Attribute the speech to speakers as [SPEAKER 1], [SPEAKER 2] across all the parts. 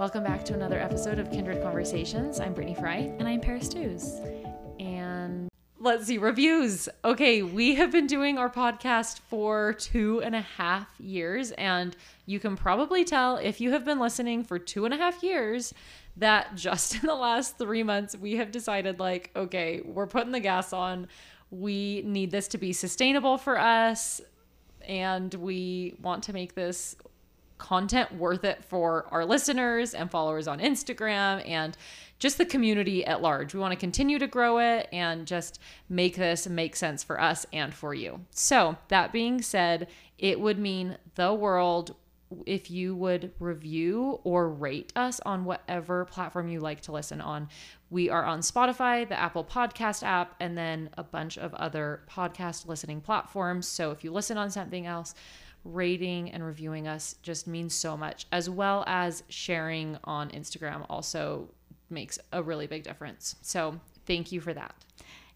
[SPEAKER 1] Welcome back to another episode of Kindred Conversations. I'm Brittany Fry.
[SPEAKER 2] And I'm Paris Stews.
[SPEAKER 1] And let's see, reviews. Okay, we have been doing our podcast for two and a half years. And you can probably tell if you have been listening for two and a half years that just in the last three months, we have decided, like, okay, we're putting the gas on. We need this to be sustainable for us. And we want to make this content worth it for our listeners and followers on Instagram and just the community at large. We want to continue to grow it and just make this make sense for us and for you. So, that being said, it would mean the world if you would review or rate us on whatever platform you like to listen on. We are on Spotify, the Apple Podcast app, and then a bunch of other podcast listening platforms. So if you listen on something else, rating and reviewing us just means so much, as well as sharing on Instagram also makes a really big difference. So thank you for that.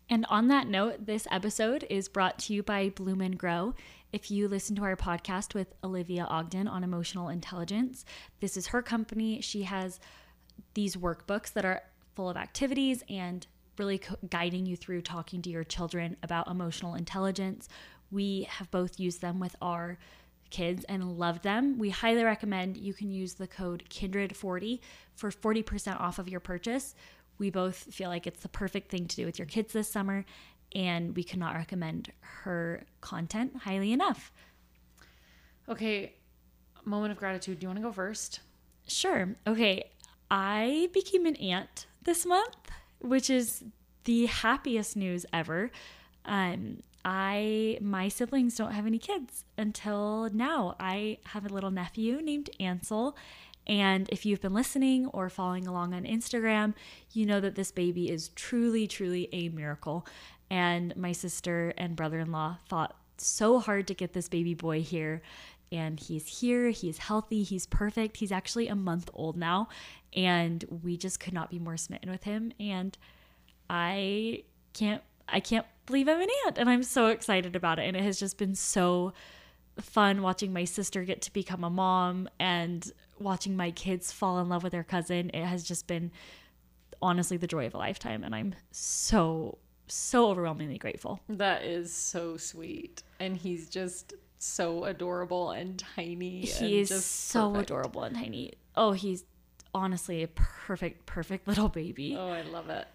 [SPEAKER 2] And on that note, this episode is brought to you by Bloom and Grow. If you listen to our podcast with Olivia Ogden on emotional intelligence, this is her company. She has these workbooks that are full of activities and really guiding you through talking to your children about emotional intelligence. We have both used them with our kids and loved them. We highly recommend you can use the code Kindred40 for 40% off of your purchase. We both feel like it's the perfect thing to do with your kids this summer, and we cannot recommend her content highly enough.
[SPEAKER 1] Okay, moment of gratitude. Do you want to go first?
[SPEAKER 2] Sure. Okay, I became an aunt this month, which is the happiest news ever. Um, I my siblings don't have any kids until now. I have a little nephew named Ansel. And if you've been listening or following along on Instagram, you know that this baby is truly, truly a miracle. And my sister and brother in law fought so hard to get this baby boy here. And he's here, he's healthy, he's perfect. He's actually a month old now. And we just could not be more smitten with him. And I can't I can't believe I'm an aunt and I'm so excited about it. And it has just been so fun watching my sister get to become a mom and watching my kids fall in love with their cousin. It has just been honestly the joy of a lifetime. And I'm so, so overwhelmingly grateful.
[SPEAKER 1] That is so sweet. And he's just so adorable and tiny.
[SPEAKER 2] He
[SPEAKER 1] and
[SPEAKER 2] is so
[SPEAKER 1] perfect.
[SPEAKER 2] adorable and tiny. Oh, he's honestly a perfect, perfect little baby.
[SPEAKER 1] Oh, I love it.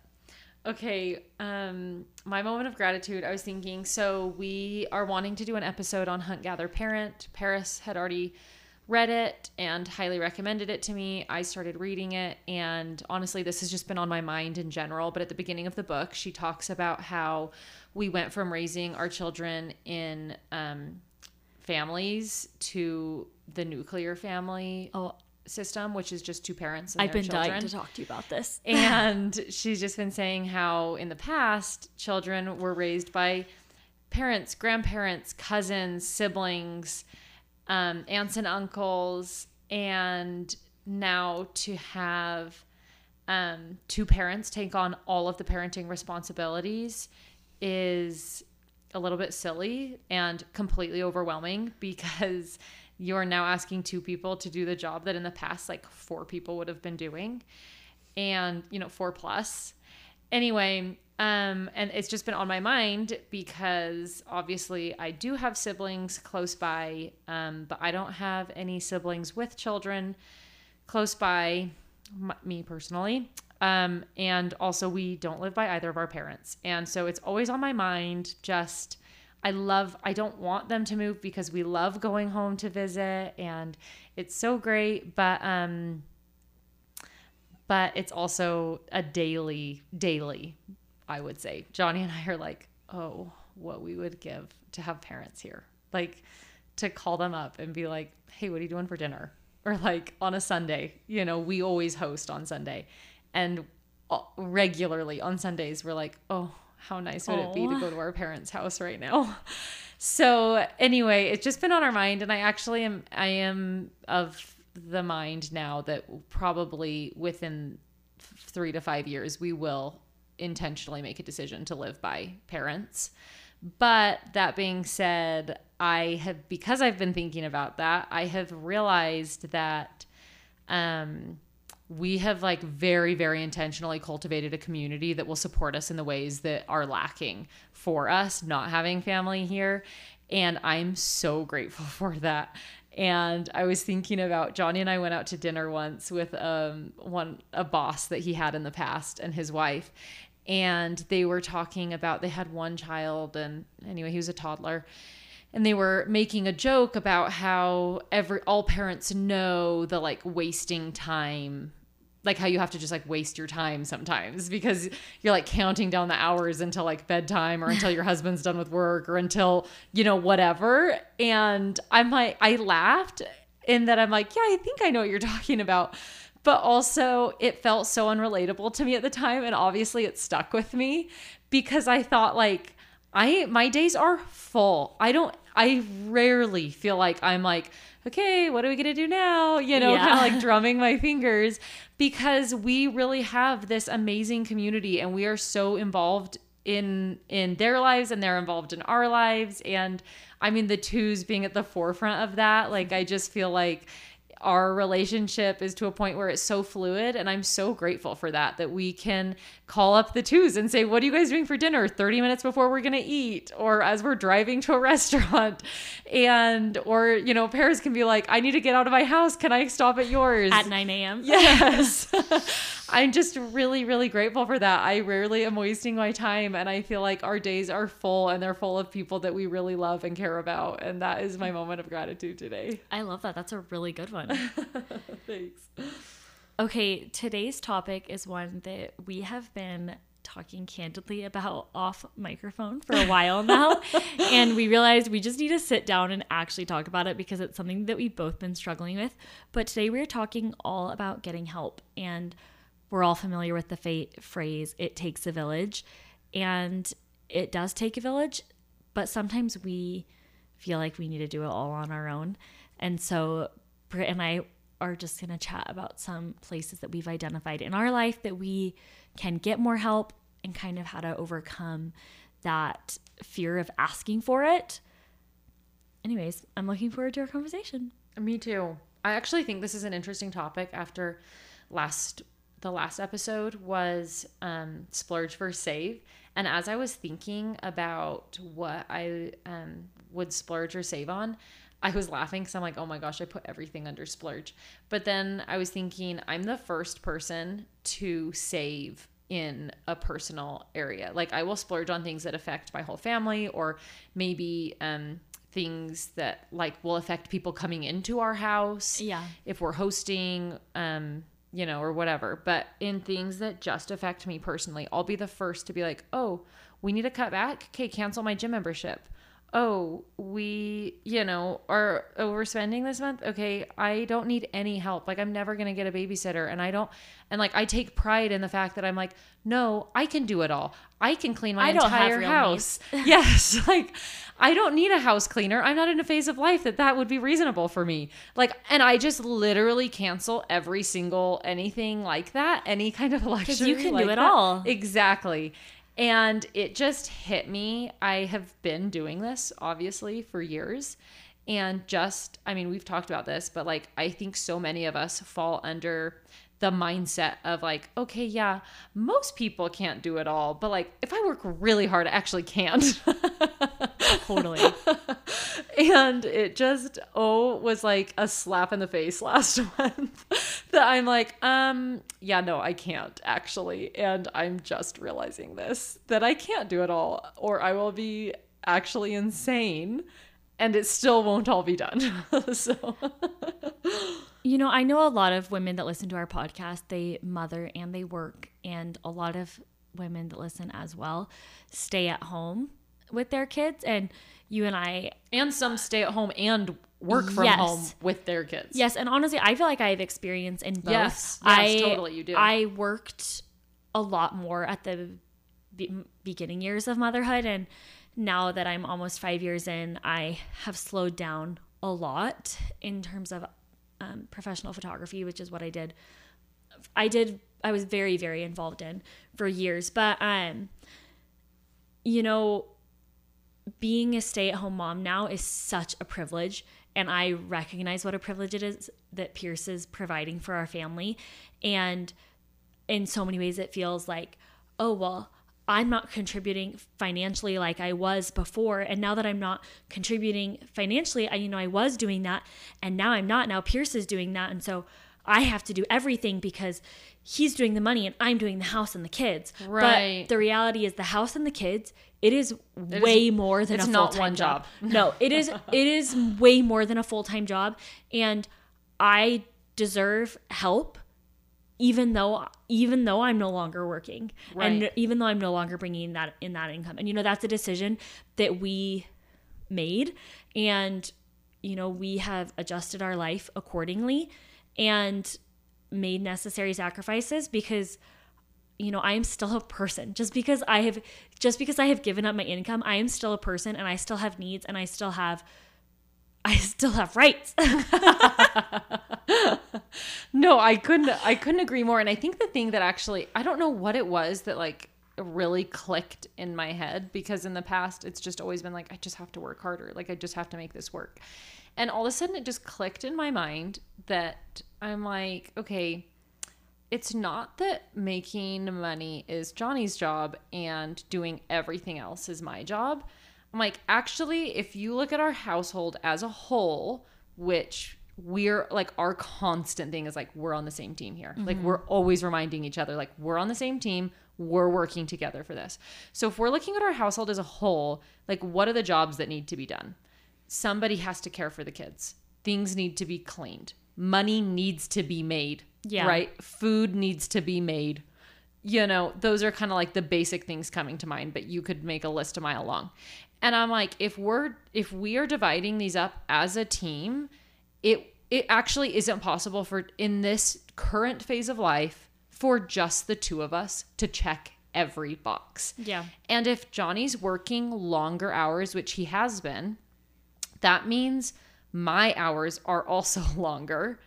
[SPEAKER 1] Okay, um, my moment of gratitude. I was thinking, so we are wanting to do an episode on Hunt Gather Parent. Paris had already read it and highly recommended it to me. I started reading it, and honestly, this has just been on my mind in general. But at the beginning of the book, she talks about how we went from raising our children in um, families to the nuclear family
[SPEAKER 2] Oh,
[SPEAKER 1] system, which is just two parents. And
[SPEAKER 2] I've been
[SPEAKER 1] children.
[SPEAKER 2] dying to talk to you about this.
[SPEAKER 1] and she's just been saying how in the past children were raised by parents, grandparents, cousins, siblings, um, aunts and uncles, and now to have um, two parents take on all of the parenting responsibilities is a little bit silly and completely overwhelming because you're now asking two people to do the job that in the past like four people would have been doing. And you know four plus. Anyway um and it's just been on my mind because obviously i do have siblings close by um but i don't have any siblings with children close by m- me personally. Um and also we don't live by either of our parents. And so it's always on my mind just I love I don't want them to move because we love going home to visit and it's so great but um but it's also a daily daily I would say. Johnny and I are like, "Oh, what we would give to have parents here." Like to call them up and be like, "Hey, what are you doing for dinner?" Or like on a Sunday, you know, we always host on Sunday. And uh, regularly on Sundays we're like, "Oh, how nice would it be to go to our parents' house right now? So anyway, it's just been on our mind, and I actually am I am of the mind now that probably within three to five years we will intentionally make a decision to live by parents. But that being said, I have because I've been thinking about that, I have realized that um we have like very very intentionally cultivated a community that will support us in the ways that are lacking for us not having family here. And i'm so grateful for that. And i was thinking about johnny and i went out to dinner once with um one a boss that he had in the past and his wife. And they were talking about they had one child and anyway he was a toddler. And they were making a joke about how every all parents know the like wasting time like how you have to just like waste your time sometimes because you're like counting down the hours until like bedtime or until your husband's done with work or until you know whatever. And i'm like i laughed in that i'm like yeah i think i know what you're talking about. But also it felt so unrelatable to me at the time and obviously it stuck with me because i thought like i my days are full. I don't i rarely feel like i'm like okay, what are we gonna do now? You know, yeah. kind of like drumming my fingers because we really have this amazing community and we are so involved in in their lives and they're involved in our lives and I mean the twos being at the forefront of that like I just feel like our relationship is to a point where it's so fluid and i'm so grateful for that that we can call up the twos and say what are you guys doing for dinner? 30 minutes before we're going to eat or as we're driving to a restaurant. And or you know paris can be like i need to get out of my house. Can i stop at yours?
[SPEAKER 2] At 9 a.m
[SPEAKER 1] yes I'm just really, really grateful for that. I rarely am wasting my time, and I feel like our days are full and they're full of people that we really love and care about. And that is my moment of gratitude today.
[SPEAKER 2] I love that. That's a really good one.
[SPEAKER 1] Thanks.
[SPEAKER 2] Okay, today's topic is one that we have been talking candidly about off microphone for a while now. and we realized we just need to sit down and actually talk about it because it's something that we've both been struggling with. But today we're talking all about getting help. And we're all familiar with the fa- phrase, it takes a village. And it does take a village, but sometimes we feel like we need to do it all on our own. And so, Britt and I are just going to chat about some places that we've identified in our life that we can get more help and kind of how to overcome that fear of asking for it. Anyways, I'm looking forward to our conversation.
[SPEAKER 1] Me too. I actually think this is an interesting topic after last the last episode was um, splurge for save. And as I was thinking about what I um, would splurge or save on, I was laughing because I'm like, oh my gosh, I put everything under splurge. But then I was thinking, I'm the first person to save in a personal area. Like I will splurge on things that affect my whole family or maybe um, things that like will affect people coming into our house.
[SPEAKER 2] Yeah.
[SPEAKER 1] If we're hosting um you know, or whatever. But in things that just affect me personally, I'll be the first to be like, oh, we need to cut back. Okay, cancel my gym membership. Oh, we, you know, are overspending this month. Okay, I don't need any help. Like, I'm never going to get a babysitter. And I don't, and like, I take pride in the fact that I'm like, no, I can do it all. I can clean my entire house. yes. Like, I don't need a house cleaner. I'm not in a phase of life that that would be reasonable for me. Like, and I just literally cancel every single anything like that, any kind of luxury. Because
[SPEAKER 2] you can
[SPEAKER 1] like
[SPEAKER 2] do it
[SPEAKER 1] that.
[SPEAKER 2] all.
[SPEAKER 1] Exactly. And it just hit me. I have been doing this obviously for years. And just, I mean, we've talked about this, but like, I think so many of us fall under the mindset of like, okay, yeah, most people can't do it all, but like if I work really hard, I actually can.
[SPEAKER 2] totally.
[SPEAKER 1] and it just oh was like a slap in the face last month that I'm like, um, yeah, no, I can't actually. And I'm just realizing this that I can't do it all or I will be actually insane and it still won't all be done. so
[SPEAKER 2] you know, I know a lot of women that listen to our podcast, they mother and they work, and a lot of women that listen as well stay at home with their kids. And you and I.
[SPEAKER 1] And some stay at home and work from yes. home with their kids.
[SPEAKER 2] Yes. And honestly, I feel like I have experience in both.
[SPEAKER 1] Yes.
[SPEAKER 2] yes
[SPEAKER 1] I, totally. You do.
[SPEAKER 2] I worked a lot more at the be- beginning years of motherhood. And now that I'm almost five years in, I have slowed down a lot in terms of um, professional photography, which is what I did. I did. I was very, very involved in for years, but um, you know, being a stay-at-home mom now is such a privilege, and I recognize what a privilege it is that Pierce is providing for our family. And in so many ways it feels like oh well I'm not contributing financially like I was before. And now that I'm not contributing financially I you know I was doing that and now I'm not. Now Pierce is doing that. And so I have to do everything because he's doing the money and I'm doing the house and the kids.
[SPEAKER 1] Right.
[SPEAKER 2] But the reality is the house and the kids, it is way more than
[SPEAKER 1] it's
[SPEAKER 2] a
[SPEAKER 1] not
[SPEAKER 2] full-time
[SPEAKER 1] one
[SPEAKER 2] job.
[SPEAKER 1] job.
[SPEAKER 2] no, it is it is way more than a full-time job and I deserve help even though even though I'm no longer working and even though I'm no longer bringing that in that income. And you know that's a decision that we made and you know we have adjusted our life accordingly and made necessary sacrifices because you know I am still a person just because I have just because I have given up my income I am still a person and I still have needs and I still have I still have rights.
[SPEAKER 1] No, I couldn't I couldn't agree more. And I think the thing that actually I don't know what it was that like really clicked in my head because in the past it's just always been like I just have to work harder. Like I just have to make this work. And all of a sudden it just clicked in my mind that I'm like, okay, it's not that making money is Johnny's job and doing everything else is my job. I'm like, actually, if you look at our household as a whole, which we're like our constant thing is like we're on the same team here. Like mm-hmm. we're always reminding each other like we're on the same team, we're working together for this. So if we're looking at our household as a whole, like what are the jobs that need to be done? Somebody has to care for the kids. Things need to be cleaned. Money needs to be made.
[SPEAKER 2] Yeah.
[SPEAKER 1] Right? Food needs to be made. You know, those are kind of like the basic things coming to mind, but you could make a list a mile long. And I'm like, if we're if we are dividing these up as a team, it it actually isn't possible for in this current phase of life for just the two of us to check every box.
[SPEAKER 2] Yeah.
[SPEAKER 1] And if Johnny's working longer hours, which he has been, that means my hours are also longer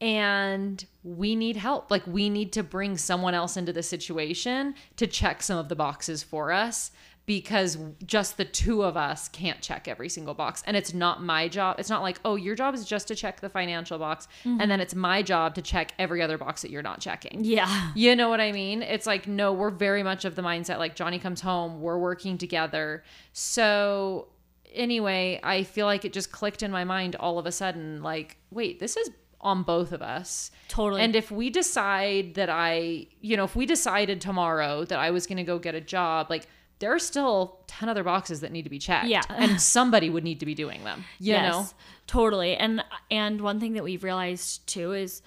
[SPEAKER 1] and we need help. Like we need to bring someone else into the situation to check some of the boxes for us because just the two of us can't check every single box. And it's not my job. It's not like, "Oh, your job is just to check the financial box and then it's my job to check every other box that you're not checking."
[SPEAKER 2] Yeah.
[SPEAKER 1] You know what I mean? It's like, no, we're very much of the mindset like Johnny comes home, we're working together. So, anyway, I feel like it just clicked in my mind all of a sudden like, wait, this is on both of us.
[SPEAKER 2] Totally.
[SPEAKER 1] And if we decide that I, you know, if we decided tomorrow that I was going to go get a job, like, there are still 10 other boxes that need to be checked.
[SPEAKER 2] Yeah.
[SPEAKER 1] And somebody would need to be doing them, you know?
[SPEAKER 2] totally and and one thing that we've realized too is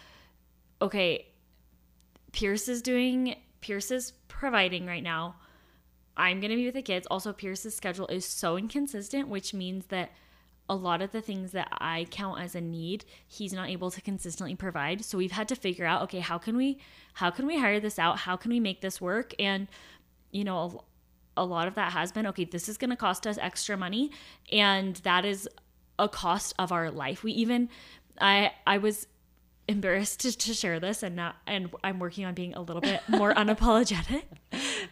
[SPEAKER 2] okay pierce is doing pierce is providing right now i'm gonna be with the kids. Also pierce's schedule is so inconsistent which means that a lot of the things that i count as a need he's not able to consistently provide. So we've had to figure out okay how can we how can we hire this out? How can we make this work? And you know a lot of that has been okay this is going to cost us extra money and that is a cost of our life. We even i i was embarrassed to, to share this and not and i'm working on being a little bit more unapologetic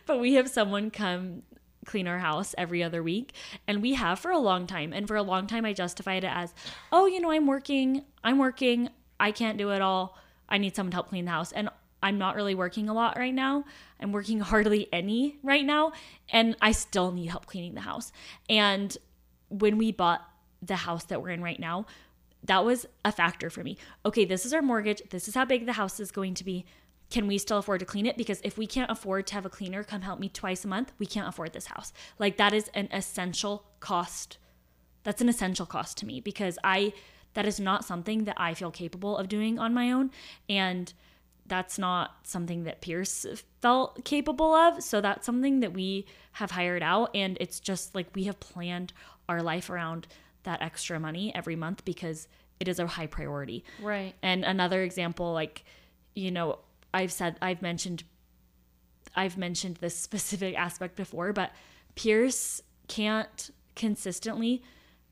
[SPEAKER 2] but we have someone come clean our house every other week and we have for a long time. And for a long time i justified it as oh you know i'm working i'm working i can't do it all. I need someone to help clean the house. And i'm not really working a lot right now. I'm working hardly any right now. And i still need help cleaning the house. And when we bought the house that we're in right now that was a factor for me okay this is our mortgage this is how big the house is going to be can we still afford to clean it? Because if we can't afford to have a cleaner come help me twice a month, we can't afford this house. Like that is an essential cost. That's an essential cost to me because I that is not something that I feel capable of doing on my own and that's not something that Pierce felt capable of. So that's something that we have hired out and it's just like we have planned our life around that extra money every month because it is a high priority.
[SPEAKER 1] Right.
[SPEAKER 2] And another example, like, you know, I've said, I've mentioned, I've mentioned this specific aspect before, but Pierce can't consistently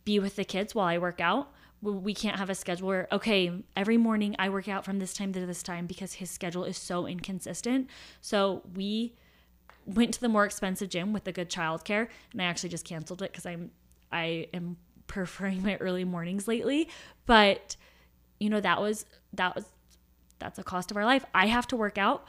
[SPEAKER 2] be with the kids while I work out. We- We can't have a schedule where, okay, every morning I work out from this time to this time because his schedule is so inconsistent. So we went to the more expensive gym with the good childcare, and I actually just canceled it because I'm I am preferring my early mornings lately. But you know, that was that was that's a cost of our life. I have to work out.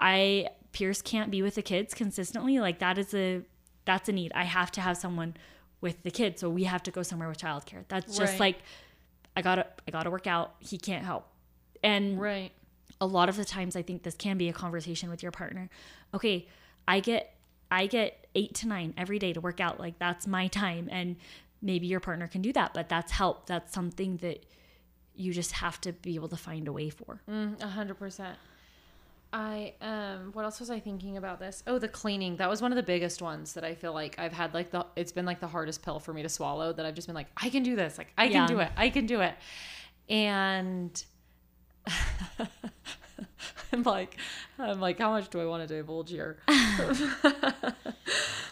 [SPEAKER 2] I Pierce can't be with the kids consistently. Like that is a that's a need. I have to have someone with the kids, so we have to go somewhere with childcare. That's just
[SPEAKER 1] Right.
[SPEAKER 2] like I gotta I gotta work out. He can't help, and
[SPEAKER 1] Right.
[SPEAKER 2] a lot of the times I think this can be a conversation with your partner. Okay, I get I get 8 to 9 every day to work out. Like that's my time and maybe your partner can do that, but that's help. That's something that you just have to be able to find a way for.
[SPEAKER 1] Mm, A hundred percent. I um what else was I thinking about this? Oh, the cleaning. That was one of the biggest ones that I feel like I've had like the it's been like the hardest pill for me to swallow that I've just been like I can do this. Like I can
[SPEAKER 2] Yeah.
[SPEAKER 1] do it. I can do it. And I'm like I'm like how much do I want to divulge here?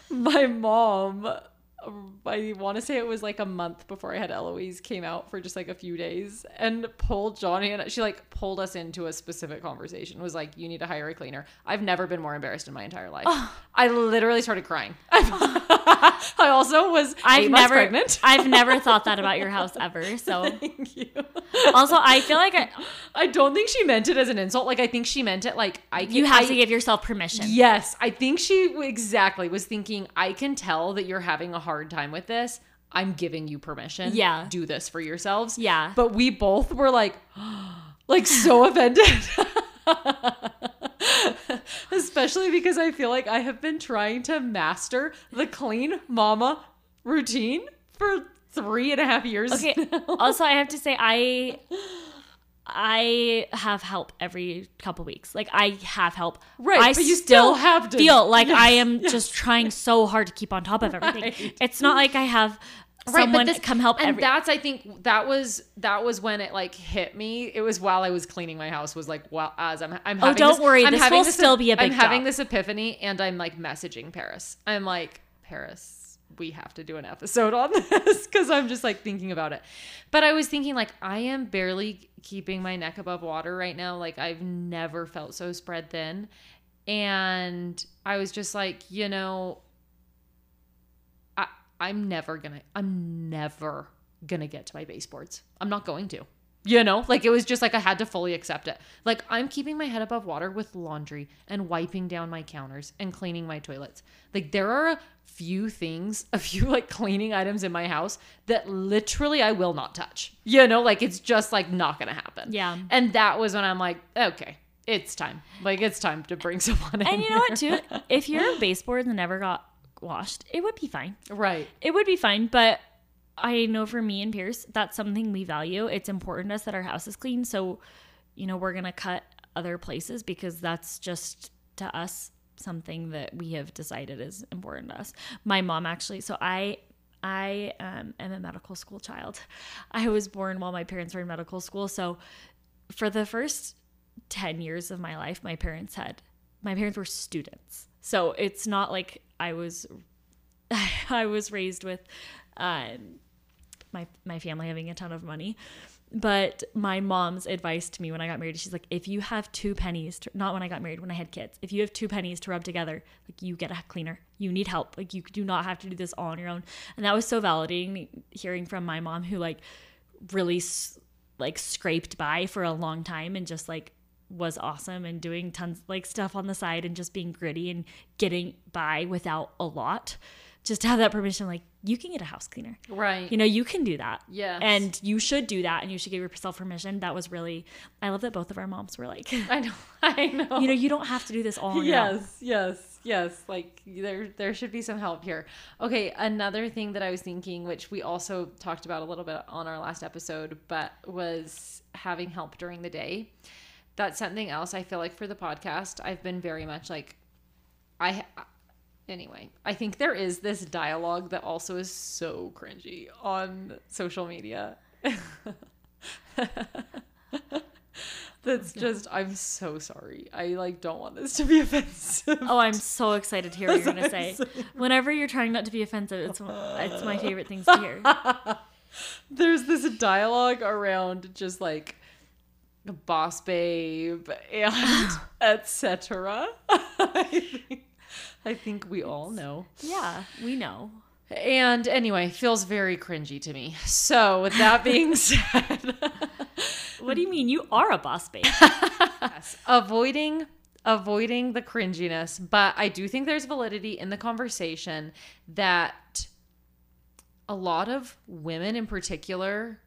[SPEAKER 1] My mom I want to say it was like a month before I had Eloise came out for just like a few days and pulled Johnny and she like pulled us into a specific conversation. Was like, you need to hire a cleaner. I've never been more embarrassed in my entire life. I literally started crying. I also was
[SPEAKER 2] I've never
[SPEAKER 1] pregnant.
[SPEAKER 2] I've never thought that about your house ever. So
[SPEAKER 1] Thank you.
[SPEAKER 2] also I feel like I,
[SPEAKER 1] I don't think she meant it as an insult. Like I think she meant it like I can,
[SPEAKER 2] you have
[SPEAKER 1] I-
[SPEAKER 2] to give yourself permission.
[SPEAKER 1] Yes, I think she exactly was thinking, I can tell that you're having a hard time with this. I'm giving you permission.
[SPEAKER 2] Yeah.
[SPEAKER 1] Do this for yourselves.
[SPEAKER 2] Yeah.
[SPEAKER 1] But we both were like, like so offended. Especially because I feel like I have been trying to master the clean mama routine for three and a half years.
[SPEAKER 2] Okay. also, I have to say, I I have help every couple weeks. Like I have help.
[SPEAKER 1] Right,
[SPEAKER 2] I
[SPEAKER 1] but you still have to-
[SPEAKER 2] feel like I
[SPEAKER 1] Yes,
[SPEAKER 2] am just trying so hard to keep on top of everything.
[SPEAKER 1] Right.
[SPEAKER 2] It's not like I have
[SPEAKER 1] Right,
[SPEAKER 2] someone
[SPEAKER 1] but this,
[SPEAKER 2] come help
[SPEAKER 1] and
[SPEAKER 2] every.
[SPEAKER 1] that's I think that was that was when it like hit me. It was while I was cleaning my house. Was like while as I'm I'm
[SPEAKER 2] Oh,
[SPEAKER 1] having
[SPEAKER 2] don't
[SPEAKER 1] this,
[SPEAKER 2] worry,
[SPEAKER 1] I'm
[SPEAKER 2] this
[SPEAKER 1] having
[SPEAKER 2] will still be a big
[SPEAKER 1] I'm having
[SPEAKER 2] job.
[SPEAKER 1] this epiphany, and I'm like messaging Paris. I'm like Paris, we have to do an episode on this because I'm just like thinking about it. But I was thinking like I am barely keeping my neck above water right now. Like I've never felt so spread thin, and I was just like you know I, I'm never gonna I'm never gonna get to my baseboards. I'm not going to. You know, like it was just like I had to fully accept it. Like I'm keeping my head above water with laundry and wiping down my counters and cleaning my toilets. Like there are a few things, a few like cleaning items in my house that literally I will not touch. You know, like it's just like not gonna happen.
[SPEAKER 2] Yeah.
[SPEAKER 1] And that was when I'm like, okay, it's time. Like it's time to bring someone in.
[SPEAKER 2] and you know what, too? If your baseboards never got washed, it would be fine.
[SPEAKER 1] Right.
[SPEAKER 2] It would be fine, but I know for me and Pierce, that's something we value. It's important to us that our house is clean. So, you know, we're going to cut other places because that's just to us something that we have decided is important to us. My mom actually, so I I um, am a medical school child. I was born while my parents were in medical school. So for the first 10 years of my life, my parents had, my parents were students. So it's not like I was I was raised with um, my my family having a ton of money. But my mom's advice to me when I got married, she's like, if you have two pennies, to, not when I got married, when I had kids, if you have two pennies to rub together, like you get a cleaner, you need help. Like you do not have to do this all on your own. And that was so validating hearing from my mom who like really like scraped by for a long time and just like was awesome and doing tons like stuff on the side and just being gritty and getting by without a lot. Just to have that permission, like you can get a house cleaner.
[SPEAKER 1] Right.
[SPEAKER 2] You know, you can do that.
[SPEAKER 1] yeah
[SPEAKER 2] And you should do that and you should give yourself permission. That was really I love that both of our moms were like,
[SPEAKER 1] I know. I know.
[SPEAKER 2] You know, you don't have to do this all
[SPEAKER 1] yes yes yes like there there should be some help here okay another thing that i was thinking which we also talked about a little bit on our last episode but was having help during the day that's something else i feel like for the podcast i've been very much like i anyway i think there is this dialogue that also is so cringy on social media. That's just i'm so sorry. I like don't want this to be offensive.
[SPEAKER 2] Oh, I'm so excited to hear what you're gonna say. Whenever you're trying not to be offensive, it's it's my favorite things to hear.
[SPEAKER 1] there's this dialogue around just like boss babe and etc I think, we all know
[SPEAKER 2] Yeah, we know.
[SPEAKER 1] and anyway feels very cringy to me so with that being said
[SPEAKER 2] What do you mean? You are a boss babe.
[SPEAKER 1] yes. avoiding avoiding the cringiness but i do think there's validity in the conversation that a lot of women in particular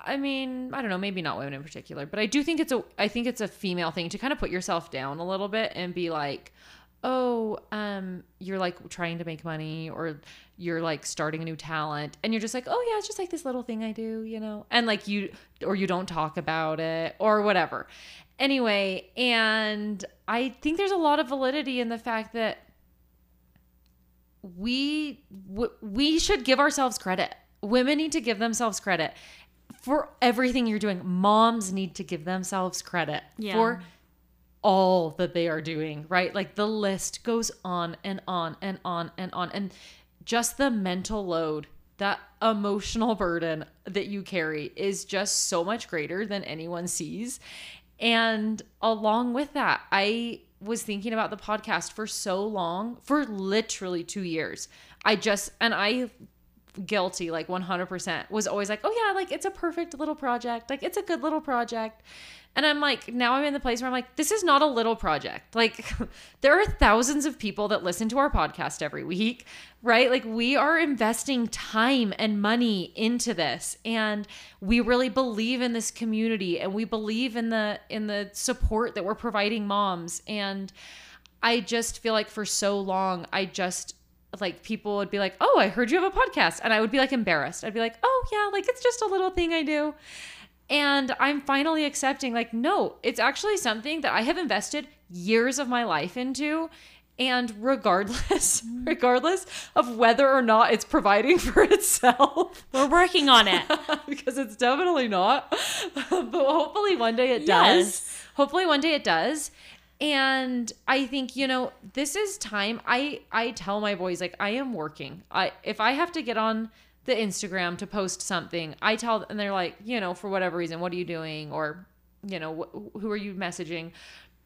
[SPEAKER 1] i mean i don't know maybe not women in particular but i do think it's a i think it's a female thing to kind of put yourself down a little bit and be like oh um you're like trying to make money or you're like starting a new talent and you're just like oh yeah it's just like this little thing i do you know? And like you or you don't talk about it or whatever. Anyway and i think there's a lot of validity in the fact that we we should give ourselves credit. Women need to give themselves credit for everything you're doing. Moms need to give themselves credit
[SPEAKER 2] Yeah.
[SPEAKER 1] for all that they are doing, right? Like the list goes on and on and on and on. And just the mental load, that emotional burden that you carry is just so much greater than anyone sees. And along with that, I was thinking about the podcast for so long, for literally two years. I just, and I guilty like 100% was always like oh yeah like it's a perfect little project like it's a good little project and i'm like now i'm in the place where i'm like this is not a little project like there are thousands of people that listen to our podcast every week right like we are investing time and money into this and we really believe in this community and we believe in the in the support that we're providing moms and i just feel like for so long i just like people would be like, "Oh, I heard you have a podcast." And I would be like embarrassed. I'd be like, "Oh, yeah, like it's just a little thing I do." And I'm finally accepting like, "No, it's actually something that I have invested years of my life into." And regardless, mm-hmm. regardless of whether or not it's providing for itself,
[SPEAKER 2] We're working on it.
[SPEAKER 1] because it's definitely not. but hopefully one day it does.
[SPEAKER 2] Yes.
[SPEAKER 1] Hopefully one day it does. And I think, you know, this is time. I I tell my boys like I am working. I if I have to get on the Instagram to post something, I tell and they're like, you know, for whatever reason, what are you doing or you know, wh- who are you messaging?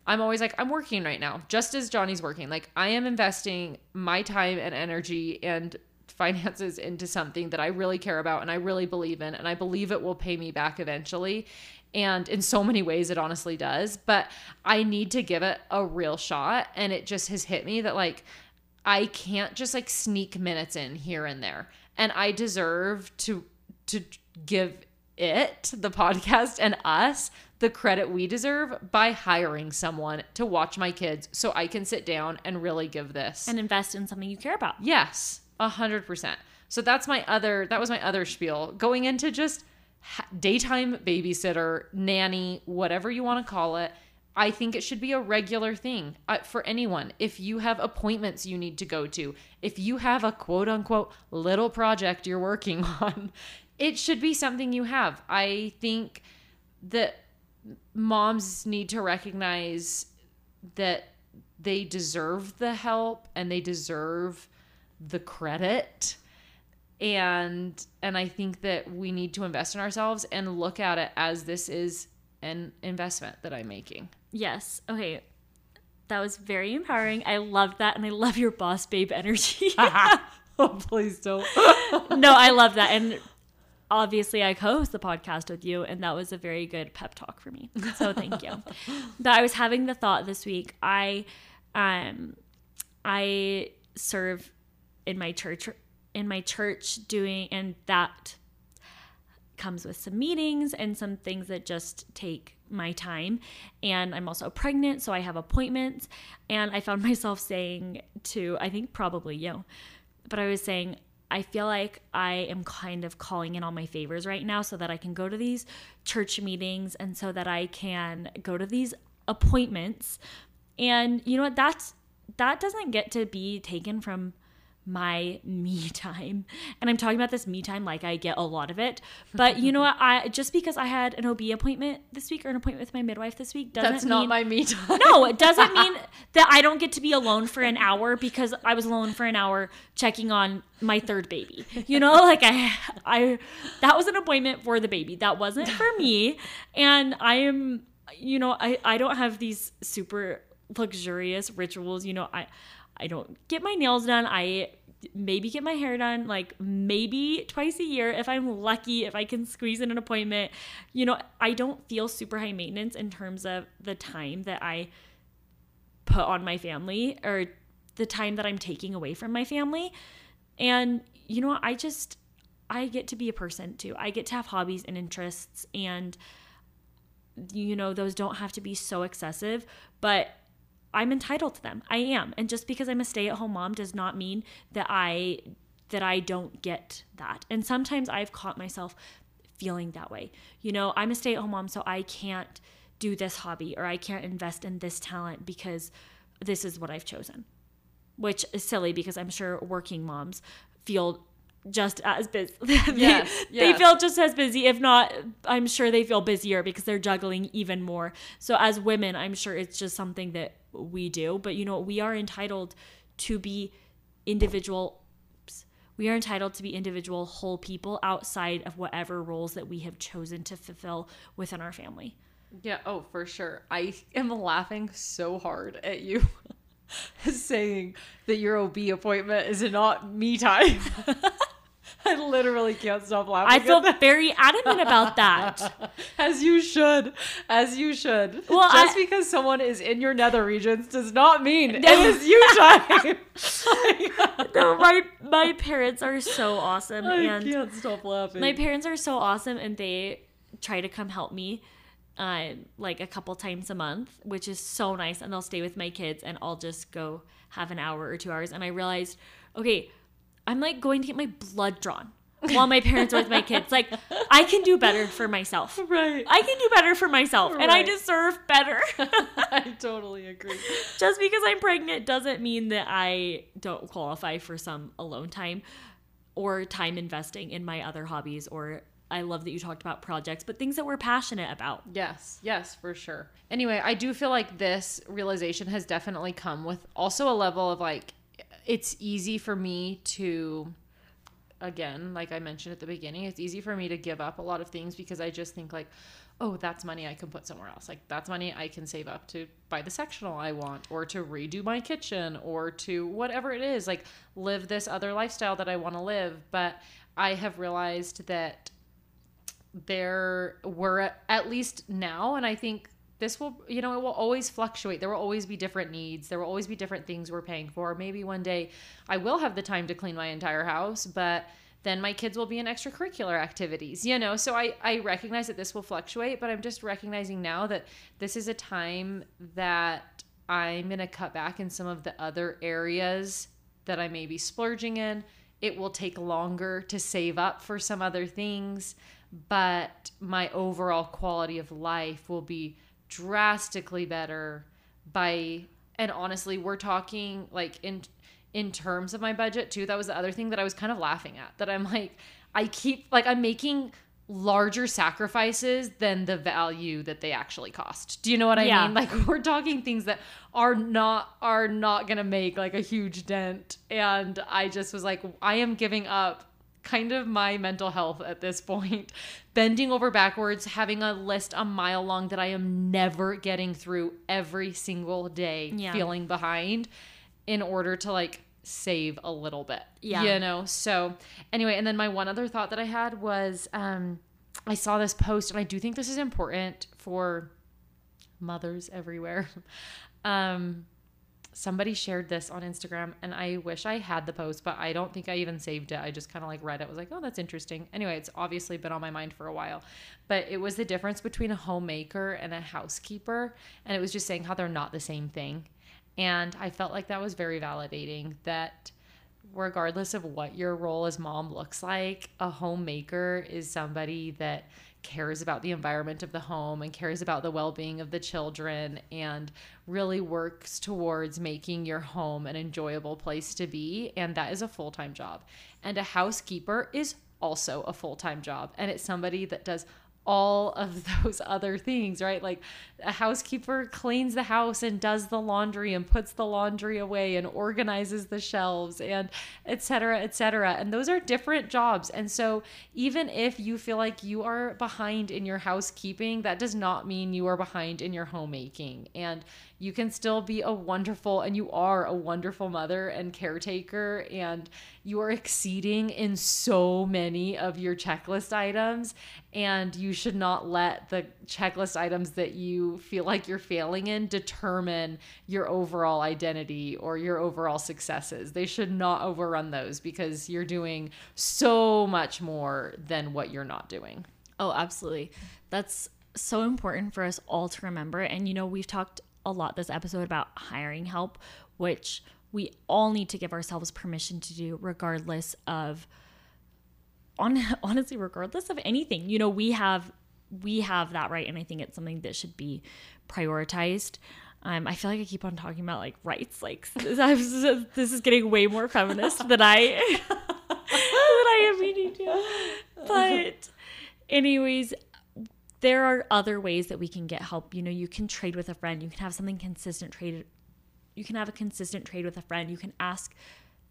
[SPEAKER 1] I'm always like, I'm working right now, just as Johnny's working. Like, I am investing my time and energy and finances into something that I really care about and I really believe in, and I believe it will pay me back eventually. And in so many ways, it honestly does. But I need to give it a real shot. And it just has hit me that, like, I can't just like sneak minutes in here and there. And I deserve to to give it, the podcast and us the credit we deserve by hiring someone to watch my kids so I can sit down and really give this.
[SPEAKER 2] and invest in something you care about.
[SPEAKER 1] yes, a hundred percent. So that's my other, that was my other spiel going into just daytime babysitter, nanny, whatever you want to call it. I think it should be a regular thing uh, for anyone. If you have appointments you need to go to, if you have a quote unquote little project you're working on, it should be something you have. I think that moms need to recognize that they deserve the help and they deserve the credit and and I think that we need to invest in ourselves and look at it as this is an investment that I'm making.
[SPEAKER 2] Yes. Okay. That was very empowering. I love that and I love your boss babe energy.
[SPEAKER 1] oh, please don't.
[SPEAKER 2] no, I love that. And obviously I co-host the podcast with you and that was a very good pep talk for me. So thank you. but I was having the thought this week. I um I serve in my church in my church doing and that comes with some meetings and some things that just take my time. And i'm also pregnant so i have appointments. And i found myself saying to i think probably you but i was saying i feel like i am kind of calling in all my favors right now so that i can go to these church meetings and so that i can go to these appointments. And you know what? That's that doesn't get to be taken from my me time. And I'm talking about this me time like I get a lot of it. But you know what? I just because I had an OB appointment this week or an appointment with my midwife this week doesn't
[SPEAKER 1] That's
[SPEAKER 2] mean
[SPEAKER 1] not my me time.
[SPEAKER 2] no, it doesn't mean that I don't get to be alone for an hour because I was alone for an hour checking on my third baby. You know, like I I that was an appointment for the baby. That wasn't for me. And I am you know, I I don't have these super luxurious rituals, you know, I I don't get my nails done. I maybe get my hair done like maybe twice a year if I'm lucky, if I can squeeze in an appointment. You know, I don't feel super high maintenance in terms of the time that I put on my family or the time that I'm taking away from my family. And you know, I just I get to be a person too. I get to have hobbies and interests and you know, those don't have to be so excessive, but I'm entitled to them. I am. And just because I'm a stay-at-home mom does not mean that I that I don't get that. And sometimes I've caught myself feeling that way. You know, I'm a stay-at-home mom so I can't do this hobby or I can't invest in this talent because this is what I've chosen. Which is silly because I'm sure working moms feel just as busy. they,
[SPEAKER 1] Yes,
[SPEAKER 2] they feel just as busy. If not, I'm sure they feel busier because they're juggling even more. So, as women, I'm sure it's just something that we do. But, you know, we are entitled to be individual. We are entitled to be individual whole people outside of whatever roles that we have chosen to fulfill within our family.
[SPEAKER 1] Yeah, oh, for sure. I am laughing so hard at you saying that your OB appointment is not me time. I literally can't stop laughing.
[SPEAKER 2] I feel very adamant about that.
[SPEAKER 1] As you should. As you should.
[SPEAKER 2] Well,
[SPEAKER 1] Just
[SPEAKER 2] I-
[SPEAKER 1] because someone is in your nether regions does not mean it is you time.
[SPEAKER 2] No, my my parents are so awesome,
[SPEAKER 1] I
[SPEAKER 2] and
[SPEAKER 1] can't stop laughing.
[SPEAKER 2] my parents are so awesome, and they try to come help me, uh, like a couple times a month, which is so nice. And they'll stay with my kids, and I'll just go have an hour or two hours. And I realized, okay, I'm like going to get my blood drawn while my parents are with my kids. Like I can do better for myself.
[SPEAKER 1] right.
[SPEAKER 2] I can do better for myself, and I deserve better.
[SPEAKER 1] I totally agree.
[SPEAKER 2] just because I'm pregnant doesn't mean that I don't qualify for some alone time or time investing in my other hobbies or I love that you talked about projects, but things that we're passionate about.
[SPEAKER 1] Yes, yes, for sure. Anyway, I do feel like this realization has definitely come with also a level of like, it's easy for me to, again, like I mentioned at the beginning, it's easy for me to give up a lot of things because I just think like, oh, that's money I can put somewhere else. Like that's money I can save up to buy the sectional I want or to redo my kitchen or to whatever it is, like live this other lifestyle that I want to live. But I have realized that there were at least now and i think this will you know it will always fluctuate. There will always be different needs. There will always be different things we're paying for. Maybe one day i will have the time to clean my entire house but then my kids will be in extracurricular activities you know? So i i recognize that this will fluctuate but i'm just recognizing now that this is a time that i'm going to cut back in some of the other areas that i may be splurging in. It will take longer to save up for some other things but my overall quality of life will be drastically better by and honestly we're talking like in in terms of my budget too that was the other thing that i was kind of laughing at that i'm like i keep like i'm making larger sacrifices than the value that they actually cost do you know what i
[SPEAKER 2] Yeah.
[SPEAKER 1] mean like we're talking things that are not are not gonna make like a huge dent and i just was like i am giving up kind of my mental health at this point. Bending over backwards, having a list a mile long that I am never getting through every single day,
[SPEAKER 2] Yeah.
[SPEAKER 1] feeling behind in order to like save a little bit.
[SPEAKER 2] Yeah.
[SPEAKER 1] You know? So, anyway, and then my one other thought that I had was um, I saw this post, and I do think this is important for mothers everywhere. Um, somebody shared this on Instagram and I wish I had the post, but I don't think I even saved it. I just kind of like read it, was like, oh, that's interesting. Anyway, it's obviously been on my mind for a while. But it was the difference between a homemaker and a housekeeper. And it was just saying how they're not the same thing. And I felt like that was very validating that regardless of what your role as mom looks like, a homemaker is somebody that cares about the environment of the home and cares about the well-being of the children and really works towards making your home an enjoyable place to be and that is a full-time job. And a housekeeper is also a full-time job and it's somebody that does all of those other things, right? Like a housekeeper cleans the house and does the laundry and puts the laundry away and organizes the shelves and et cetera, et cetera. And those are different jobs. And so even if you feel like you are behind in your housekeeping, that does not mean you are behind in your homemaking. And you can still be a wonderful and you are a wonderful mother and caretaker and you are exceeding in so many of your checklist items and you should not let the checklist items that you feel like you're failing in determine your overall identity or your overall successes. They should not overrun those because you're doing so much more than what you're not doing.
[SPEAKER 2] Oh, absolutely. That's so important for us all to remember. And, you know, we've talked a lot this episode about hiring help, which we all need to give ourselves permission to do, regardless of, on, honestly, regardless of anything. You know, we have we have that right, and I think it's something that should be prioritized. Um, I feel like I keep on talking about like rights, like this, this is getting way more feminist than I than I am meaning to. But, anyways, there are other ways that we can get help. You know, you can trade with a friend. You can have something consistent traded. You can have a consistent trade with a friend. You can ask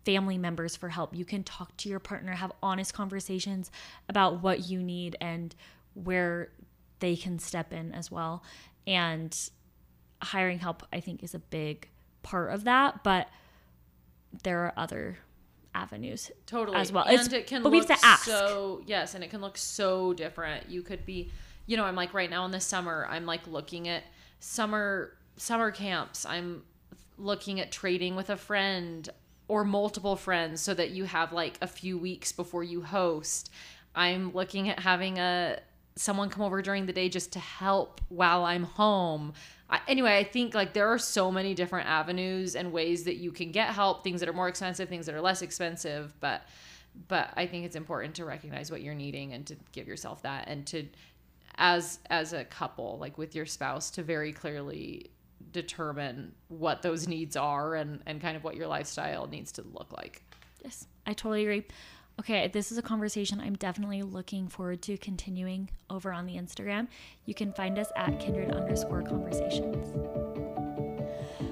[SPEAKER 2] family members for help. You can talk to your partner, have honest conversations about what you need and where they can step in as well. And hiring help, I think, is a big part of that. But there are other avenues
[SPEAKER 1] totally
[SPEAKER 2] as well.
[SPEAKER 1] And
[SPEAKER 2] It's-
[SPEAKER 1] it can
[SPEAKER 2] but we
[SPEAKER 1] look
[SPEAKER 2] have to ask.
[SPEAKER 1] so yes, and it can look so different. You could be, you know, I'm like right now in the summer, I'm like looking at summer summer camps. I'm looking at trading with a friend or multiple friends so that you have like a few weeks before you host. I'm looking at having a someone come over during the day just to help while I'm home. I, anyway, I think like there are so many different avenues and ways that you can get help, things that are more expensive, things that are less expensive, but but I think it's important to recognize what you're needing and to give yourself that and to as as a couple, like with your spouse to very clearly determine what those needs are and and kind of what your lifestyle needs to look like.
[SPEAKER 2] Yes, I totally agree. Okay, this is a conversation I'm definitely looking forward to continuing over on the Instagram. You can find us at kindred underscore conversations.